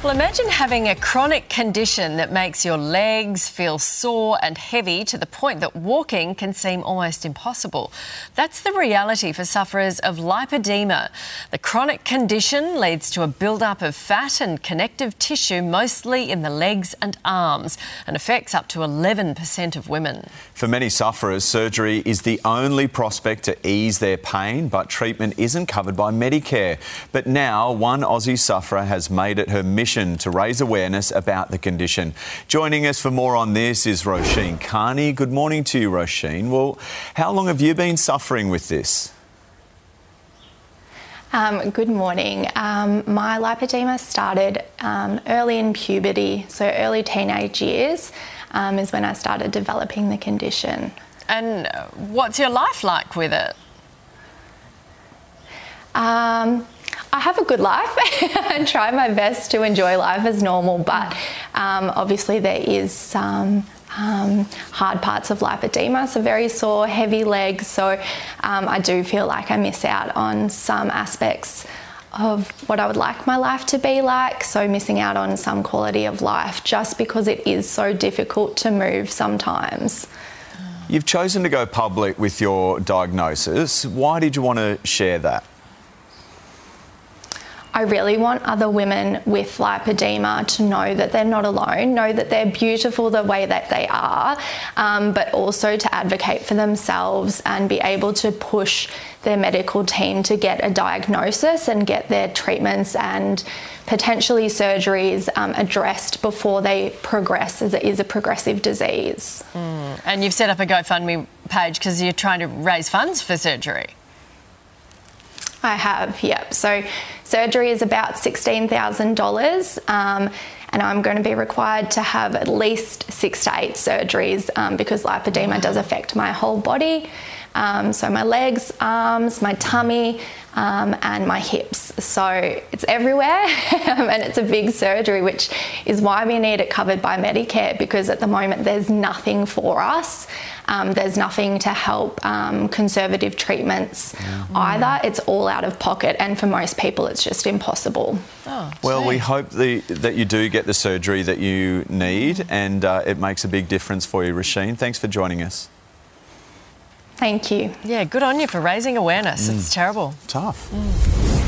Well, imagine having a chronic condition that makes your legs feel sore and heavy to the point that walking can seem almost impossible. That's the reality for sufferers of lipedema. The chronic condition leads to a build-up of fat and connective tissue, mostly in the legs and arms, and affects up to 11% of women. For many sufferers, surgery is the only prospect to ease their pain, but treatment isn't covered by Medicare. But now, one Aussie sufferer has made it her mission to raise awareness about the condition. Joining us for more on this is Roisin Carney. Good morning to you, Roisin. Well, how long have you been suffering with this? Um, good morning. Um, my lipedema started um, early in puberty, so early teenage years um, is when I started developing the condition. And what's your life like with it? Um, I have a good life and try my best to enjoy life as normal, but um, obviously there is some um, hard parts of lipedema, so very sore, heavy legs. So um, I do feel like I miss out on some aspects of what I would like my life to be like. So missing out on some quality of life just because it is so difficult to move sometimes. You've chosen to go public with your diagnosis. Why did you want to share that? I really want other women with lipedema to know that they're not alone, know that they're beautiful the way that they are, um, but also to advocate for themselves and be able to push their medical team to get a diagnosis and get their treatments and potentially surgeries um, addressed before they progress as it is a progressive disease. Mm. And you've set up a GoFundMe page because you're trying to raise funds for surgery. I have, yep. So surgery is about $16,000. Um, and I'm going to be required to have at least six to eight surgeries um, because lipedema does affect my whole body. Um, so my legs, arms, my tummy, um, and my hips. So it's everywhere and it's a big surgery, which is why we need it covered by Medicare because at the moment there's nothing for us. Um, there's nothing to help um, conservative treatments yeah. either. It's all out of pocket, and for most people, it's just impossible. Oh, well, we hope the, that you do get the surgery that you need, and uh, it makes a big difference for you, Roisin. Thanks for joining us. Thank you. Yeah, good on you for raising awareness. Mm. It's terrible. Tough. Mm.